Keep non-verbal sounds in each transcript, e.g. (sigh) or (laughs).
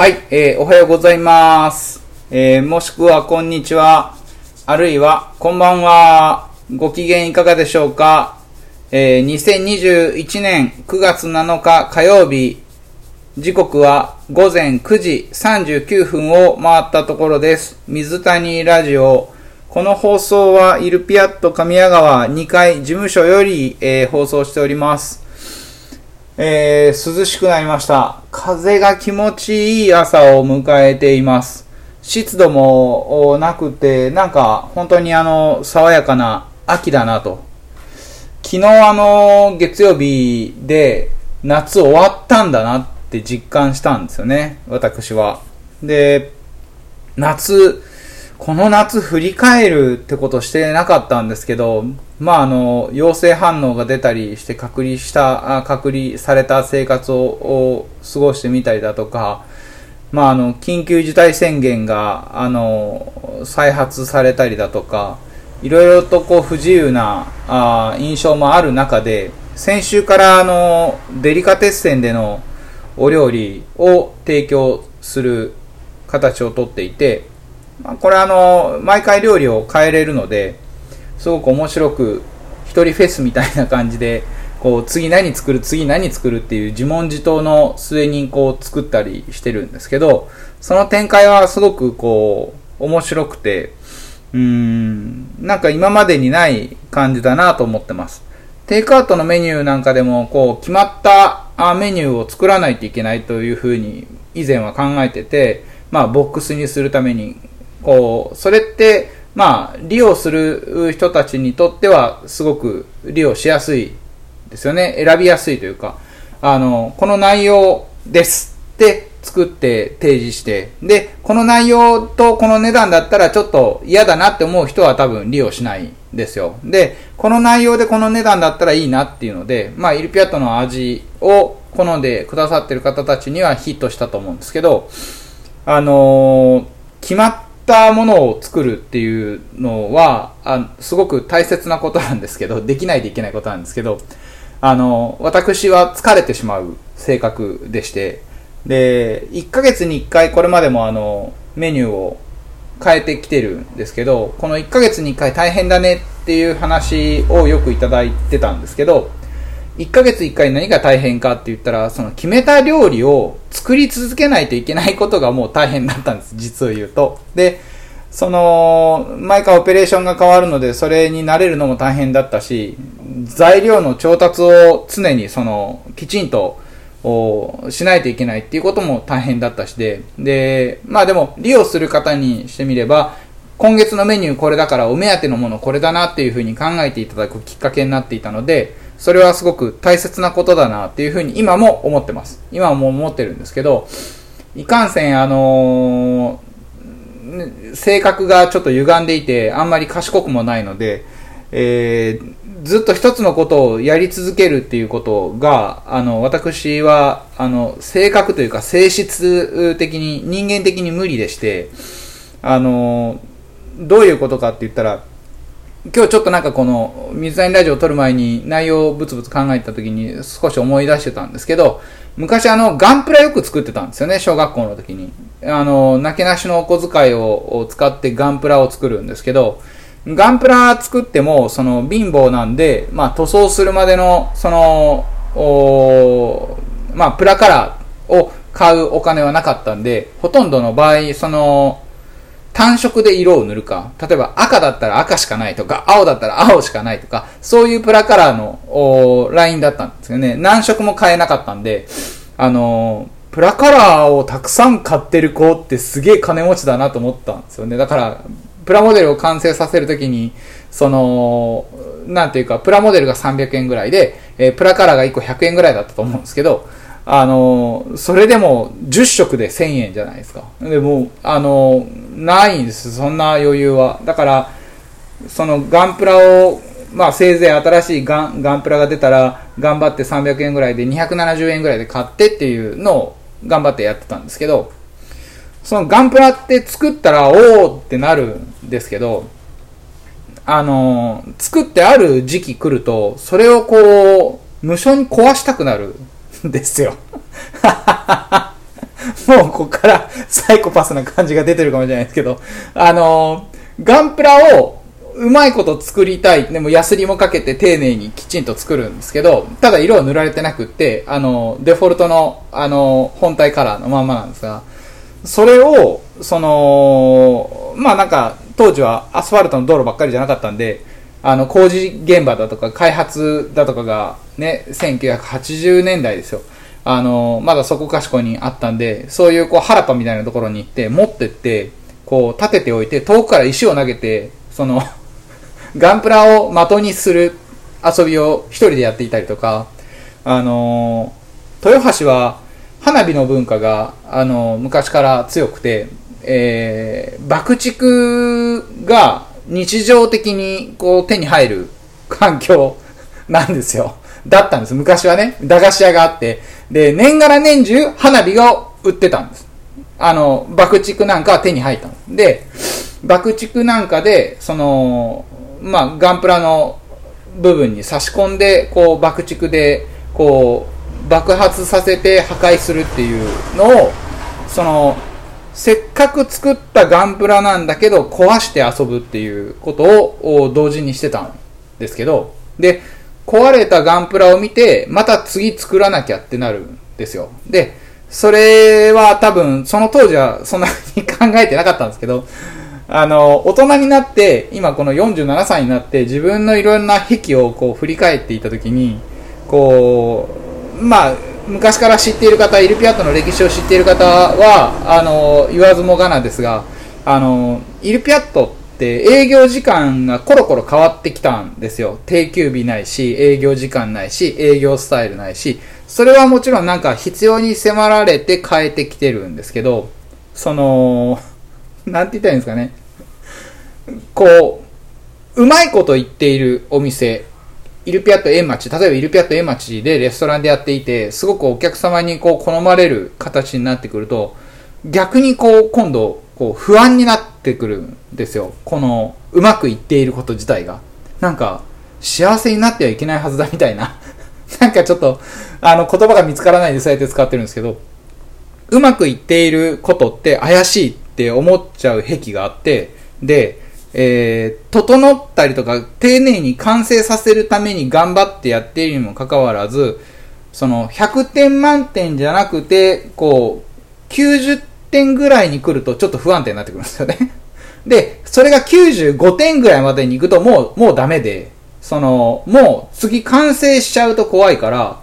はい、えーおはようございます。えーもしくはこんにちは。あるいはこんばんは。ご機嫌いかがでしょうか。えー2021年9月7日火曜日、時刻は午前9時39分を回ったところです。水谷ラジオ。この放送はイルピアット神谷川2階事務所より、えー放送しております。えー涼しくなりました。風が気持ちいい朝を迎えています。湿度もなくて、なんか本当にあの、爽やかな秋だなと。昨日あの、月曜日で夏終わったんだなって実感したんですよね。私は。で、夏、この夏振り返るってことしてなかったんですけど、まああの、陽性反応が出たりして隔離した、隔離された生活をを過ごしてみたりだとか、まああの、緊急事態宣言が、あの、再発されたりだとか、いろいろとこう不自由なあ印象もある中で、先週からあの、デリカテッセンでのお料理を提供する形をとっていて、まあ、これあの、毎回料理を変えれるので、すごく面白く、一人フェスみたいな感じで、こう、次何作る、次何作るっていう自問自答の末にこう作ったりしてるんですけど、その展開はすごくこう、面白くて、うーん、なんか今までにない感じだなと思ってます。テイクアウトのメニューなんかでも、こう、決まったメニューを作らないといけないというふうに以前は考えてて、まあ、ボックスにするために、こう、それって、まあ、利用する人たちにとっては、すごく利用しやすいですよね。選びやすいというか、あの、この内容ですって作って提示して、で、この内容とこの値段だったらちょっと嫌だなって思う人は多分利用しないんですよ。で、この内容でこの値段だったらいいなっていうので、まあ、イルピアットの味を好んでくださってる方たちにはヒットしたと思うんですけど、あのー決まったものを作るっていうのは、あすごく大切なことなんですけど、(laughs) できないといけないことなんですけど、あの、私は疲れてしまう性格でして、で、1ヶ月に1回これまでもあの、メニューを変えてきてるんですけど、この1ヶ月に1回大変だねっていう話をよくいただいてたんですけど、1ヶ月1回何が大変かって言ったら、その決めた料理を作り続けないといけないことがもう大変だったんです、(laughs) 実を言うと。で、その、毎回オペレーションが変わるので、それに慣れるのも大変だったし、材料の調達を常にその、きちんと、おしないといけないっていうことも大変だったしで、で、まあでも、利用する方にしてみれば、今月のメニューこれだからお目当てのものこれだなっていうふうに考えていただくきっかけになっていたので、それはすごく大切なことだなっていうふうに今も思ってます。今も思ってるんですけど、いかんせん、あのー性格がちょっと歪んでいて、あんまり賢くもないので、えーずっと一つのことをやり続けるっていうことが、あの、私は、あの、性格というか性質的に、人間的に無理でして、あの、どういうことかって言ったら、今日ちょっとなんかこの水谷ラジオを撮る前に内容をブツブツ考えた時に少し思い出してたんですけど、昔あのガンプラよく作ってたんですよね、小学校の時に。あの、なけなしのお小遣いを使ってガンプラを作るんですけど、ガンプラ作っても、その貧乏なんで、まあ塗装するまでの、その、おまあプラカラーを買うお金はなかったんで、ほとんどの場合、その、単色で色を塗るか、例えば赤だったら赤しかないとか、青だったら青しかないとか、そういうプラカラーのラインだったんですよね。何色も買えなかったんで、あのープラカラーをたくさん買ってる子ってすげえ金持ちだなと思ったんですよね。だから、プラモデルを完成させるときに、その、なんていうか、プラモデルが300円ぐらいで、えープラカラーが1個100円ぐらいだったと思うんですけど、あのそれでも10色で1000円じゃないですか。でも、あのないんです、そんな余裕は。だから、そのガンプラを、まあせいぜい新しいガンガンプラが出たら、頑張って300円ぐらいで270円ぐらいで買ってっていうのを頑張ってやってたんですけど、そのガンプラって作ったら、おーってなるんですけど、あの作ってある時期来ると、それをこう、無償に壊したくなるですよ。(laughs) もうここからサイコパスな感じが出てるかもしれないですけど、あのー、ガンプラをうまいこと作りたい。でもヤスリもかけて丁寧にきちんと作るんですけど、ただ色は塗られてなくって、あの、デフォルトの、あの、本体カラーのまんまなんですが、それを、その、まあなんか、当時はアスファルトの道路ばっかりじゃなかったんで、あの、工事現場だとか開発だとかがね、1980年代ですよ。あの、まだそこかしこにあったんで、そういうこう原っぱみたいなところに行って、持ってって、こう立てておいて、遠くから石を投げて、その (laughs) ガンプラを的にする遊びを一人でやっていたりとか、あの、豊橋は花火の文化が、あの、昔から強くて、えー、爆竹が日常的にこう手に入る環境 (laughs) なんですよ。だったんです。昔はね、駄菓子屋があって、で、年がら年中花火が売ってたんです。あの、爆竹なんかは手に入ったんです。で、爆竹なんかで、その、まあ、ガンプラの部分に差し込んで、こう、爆竹で、こう、爆発させて破壊するっていうのを、その、せっかく作ったガンプラなんだけど、壊して遊ぶっていうことを同時にしてたんですけど、で、壊れたガンプラを見て、また次作らなきゃってなるんですよ。で、それは多分、その当時はそんなに考えてなかったんですけど、あの、大人になって、今この47歳になって、自分のいろんな癖をこう振り返っていたときに、こう、まあ、昔から知っている方、イルピアットの歴史を知っている方は、あの、言わずもがなですが、あの、イルピアットって営業時間がコロコロ変わってきたんですよ。定休日ないし、営業時間ないし、営業スタイルないし、それはもちろんなんか必要に迫られて変えてきてるんですけど、その、なんて言ったらいいんですかね。こう、うまいこと言っているお店、イルピアット円町、例えばイルピアット円町でレストランでやっていて、すごくお客様にこう好まれる形になってくると、逆にこう今度こう不安になってくるんですよ。このうまくいっていること自体が。なんか幸せになってはいけないはずだみたいな。(laughs) なんかちょっとあの言葉が見つからないでそうやって使ってるんですけど、うまくいっていることって怪しいって思っちゃう癖があって、で、えー、整ったりとか、丁寧に完成させるために頑張ってやっているにもかかわらず、その、100点満点じゃなくて、こう、90点ぐらいに来るとちょっと不安定になってくるんですよね。(laughs) で、それが95点ぐらいまでに行くともう、もうダメで、その、もう次完成しちゃうと怖いから、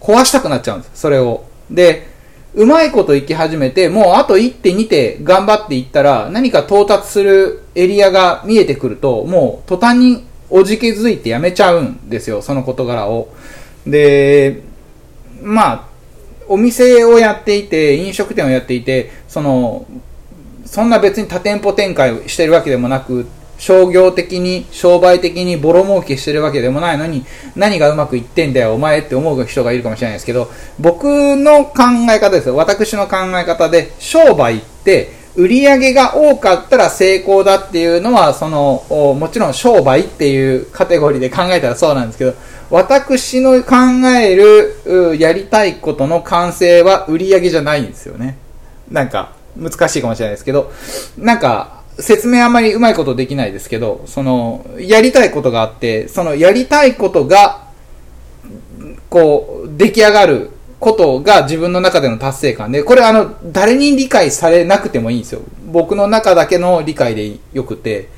壊したくなっちゃうんです、それを。で、うまいこといき始めて、もうあと1手2手頑張っていったら、何か到達するエリアが見えてくると、もう途端におじけづいてやめちゃうんですよ、その事柄を。で、まあ、お店をやっていて、飲食店をやっていて、その、そんな別に多店舗展開をしてるわけでもなく、商業的に、商売的にボロ儲けしてるわけでもないのに、何がうまくいってんだよ、お前って思う人がいるかもしれないですけど、僕の考え方ですよ。私の考え方で、商売って、売り上げが多かったら成功だっていうのは、その、もちろん商売っていうカテゴリーで考えたらそうなんですけど、私の考える、やりたいことの完成は売り上げじゃないんですよね。なんか、難しいかもしれないですけど、なんか、説明あんまりうまいことできないですけど、その、やりたいことがあって、そのやりたいことが、こう、出来上がることが自分の中での達成感で、これあの、誰に理解されなくてもいいんですよ。僕の中だけの理解でよくて。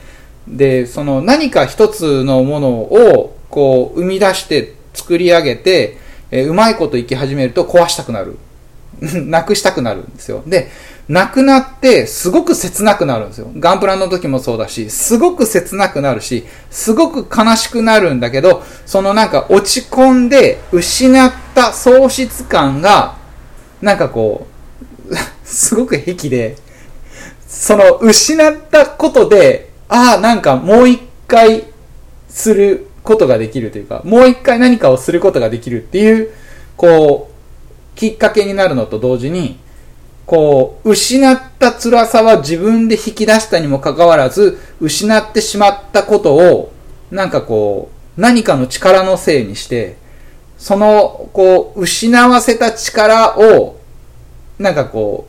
で、その何か一つのものを、こう、生み出して作り上げて、え、うまいこといき始めると壊したくなる。(laughs) なくしたくなるんですよ。で、なくなってすごく切なくなるんですよ。ガンプラの時もそうだし、すごく切なくなるし、すごく悲しくなるんだけど、そのなんか落ち込んで失った喪失感が、なんかこう、(laughs) すごく癖で、その失ったことで、ああ、なんかもう一回することができるというか、もう一回何かをすることができるっていう、こう、きっかけになるのと同時に、こう、失った辛さは自分で引き出したにもかかわらず、失ってしまったことを、なんかこう、何かの力のせいにして、その、こう、失わせた力を、なんかこ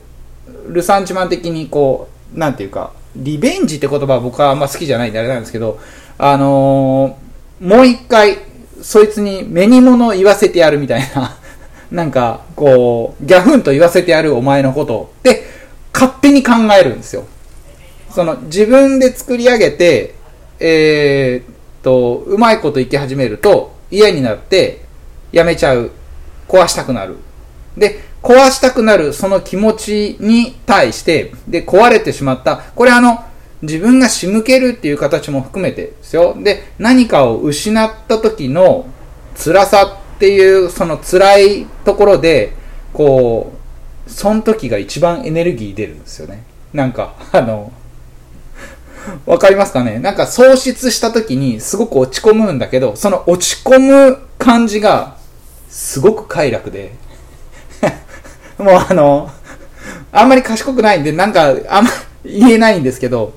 う、ルサンチマン的にこう、なんていうか、リベンジって言葉は僕はあんま好きじゃないんであれなんですけど、あのー、もう一回、そいつに目に物言わせてやるみたいな、なんか、こう、ギャフンと言わせてやるお前のことって勝手に考えるんですよ。その、自分で作り上げて、えー、っと、うまいこと言き始めると、嫌になって、やめちゃう。壊したくなる。で、壊したくなるその気持ちに対して、で、壊れてしまった。これあの、自分が仕向けるっていう形も含めてですよ。で、何かを失った時の辛さっていう、その辛いところで、こう、その時が一番エネルギー出るんですよね。なんか、(laughs) あの、わかりますかね？なんか喪失した時にすごく落ち込むんだけど、その落ち込む感じがすごく快楽で、(laughs) もうあの、あんまり賢くないんで、なんかあんま言えないんですけど、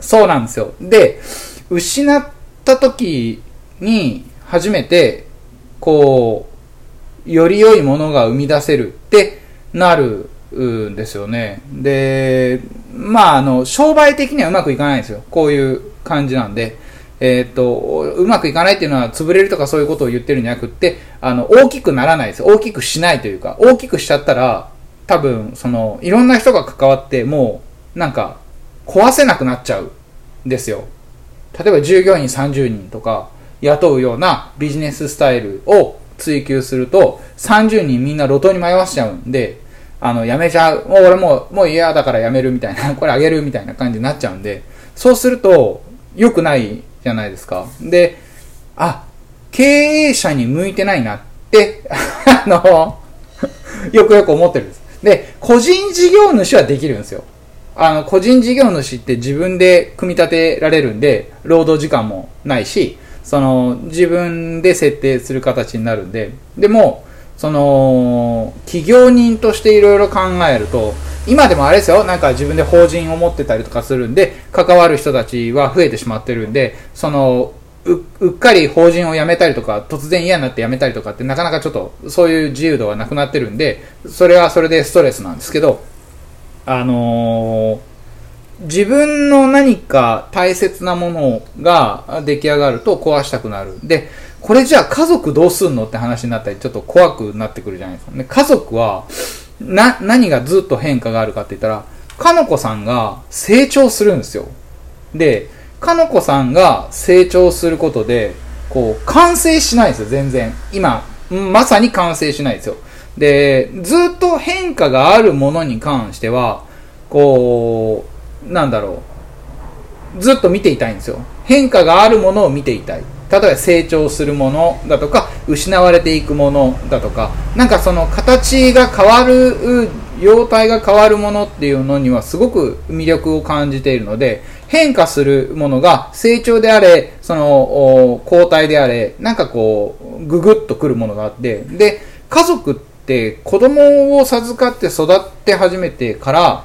そうなんですよ。で、失った時に初めて、こう、より良いものが生み出せるってなるんですよね。で、まあ、あの、商売的にはうまくいかないんですよ。こういう感じなんで。えー、っと、うまくいかないっていうのは潰れるとかそういうことを言ってるんじゃなくって、あの、大きくならないです。大きくしないというか、大きくしちゃったら、多分、その、いろんな人が関わって、もう、なんか、壊せなくなっちゃうんですよ。例えば従業員30人とか雇うようなビジネススタイルを追求すると、30人みんな路頭に迷わせちゃうんで、あの、やめちゃう。もう俺もう、もう嫌だからやめるみたいな、(laughs) これあげるみたいな感じになっちゃうんで、そうすると、良くないじゃないですか。で、あ、経営者に向いてないなって、(laughs) あの、(laughs) よくよく思ってるんです。で、個人事業主はできるんですよ。あの、個人事業主って自分で組み立てられるんで、労働時間もないし、その、自分で設定する形になるんで、でも、その、企業人としていろいろ考えると、今でもあれですよ、なんか自分で法人を持ってたりとかするんで、関わる人たちは増えてしまってるんで、その、ううっかり法人を辞めたりとか、突然嫌になって辞めたりとかってなかなかちょっとそういう自由度がなくなってるんで、それはそれでストレスなんですけど、あのー、自分の何か大切なものが出来上がると壊したくなる。で、これじゃあ家族どうすんのって話になったりちょっと怖くなってくるじゃないですか。で家族は、な、何がずっと変化があるかって言ったら、かのこさんが成長するんですよ。で、かのこさんが成長することで、こう、完成しないですよ、全然。今、まさに完成しないですよ。で、ずっと変化があるものに関しては、こう、なんだろう。ずっと見ていたいんですよ。変化があるものを見ていたい。例えば成長するものだとか、失われていくものだとか、なんかその形が変わる、様態が変わるものっていうのにはすごく魅力を感じているので、変化するものが成長であれ、その、交代であれ、なんかこう、ぐぐっとくるものがあって、で、家族って子供を授かって育って始めてから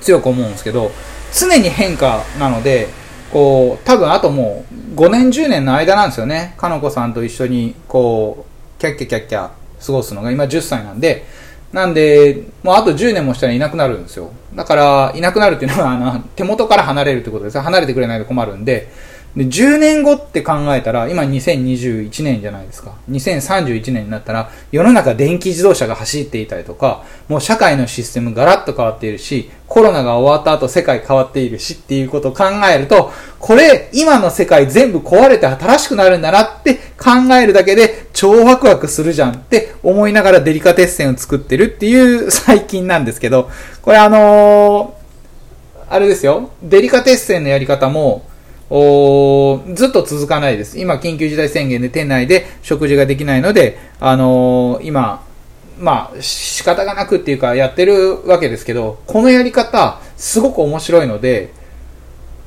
強く思うんですけど、常に変化なので、こう、多分あともう5年10年の間なんですよね。かのこさんと一緒に、こう、キャッキャキャッキャ過ごすのが今10歳なんで、なんで、もうあと10年もしたらいなくなるんですよ。だから、いなくなるっていうのは、あの、手元から離れるってことです。離れてくれないと困るんで、で、10年後って考えたら、今2021年じゃないですか。2031年になったら、世の中電気自動車が走っていたりとか、もう社会のシステムガラッと変わっているし、コロナが終わった後世界変わっているしっていうことを考えると、これ、今の世界全部壊れて新しくなるんだなって考えるだけで、超ワクワクするじゃんって思いながらデリカテッセンを作ってるっていう最近なんですけど、これあのー、あれですよ。デリカテッセンのやり方も、おずっと続かないです。今、緊急事態宣言で店内で食事ができないので、あのー、今、まあ、仕方がなくっていうか、やってるわけですけど、このやり方、すごく面白いので、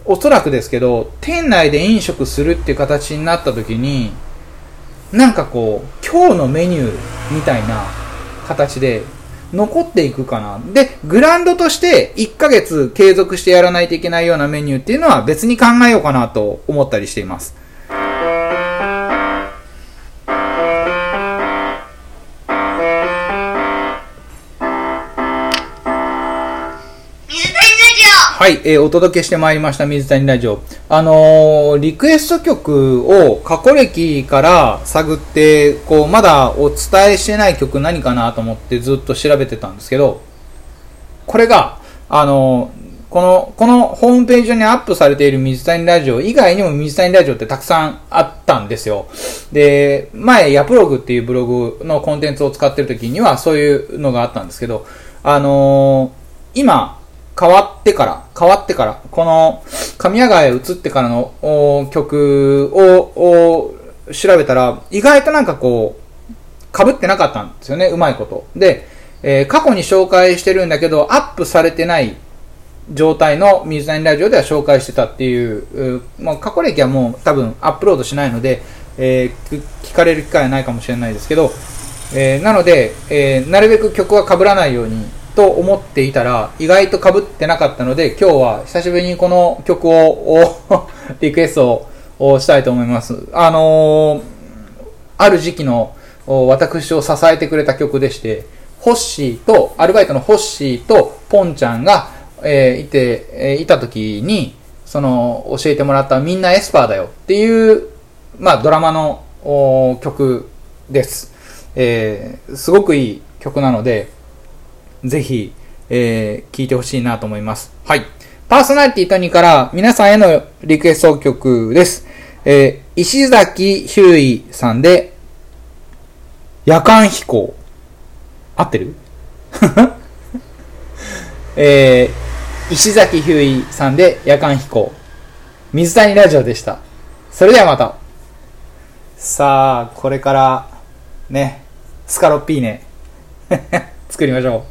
おそらくですけど、店内で飲食するっていう形になった時に、なんかこう、今日のメニューみたいな形で、残っていくかな。で、グランドとして1ヶ月継続してやらないといけないようなメニューっていうのは別に考えようかなと思ったりしています。はい、えーお届けしてまいりました、水谷ラジオ。あのーリクエスト曲を過去歴から探って、こう、まだお伝えしてない曲何かなと思ってずっと調べてたんですけど、これが、あのーこの、このホームページ上にアップされている水谷ラジオ以外にも水谷ラジオってたくさんあったんですよ。で、前、ヤプログっていうブログのコンテンツを使ってる時にはそういうのがあったんですけど、あのー今、変わってから、変わってから、この、神谷川へ移ってからの曲を調べたら、意外となんかこう、被ってなかったんですよね、うまいこと。で、えー過去に紹介してるんだけど、アップされてない状態の水谷ラジオでは紹介してたっていう、うもう過去歴はもう多分アップロードしないので、えー聞かれる機会はないかもしれないですけど、えーなので、えーなるべく曲は被らないようにと思っていたら、意外と被ってなかったので、今日は久しぶりにこの曲を、(laughs) リクエストをしたいと思います。あのーある時期の私を支えてくれた曲でして、ホッシーと、アルバイトのホッシーとポンちゃんが、えーいて、えーいた時に、その、教えてもらったみんなエスパーだよっていう、まあドラマの曲です。えーすごくいい曲なので、ぜひ、えー聴いてほしいなと思います。はい。パーソナリティトニーから皆さんへのリクエスト曲です。えー石崎ひゅういさんで、夜間飛行。合ってる？(laughs) えー石崎ひゅういさんで夜間飛行。水谷ラジオでした。それではまた。さあ、これから、ね、スカロッピーネ、(laughs) 作りましょう。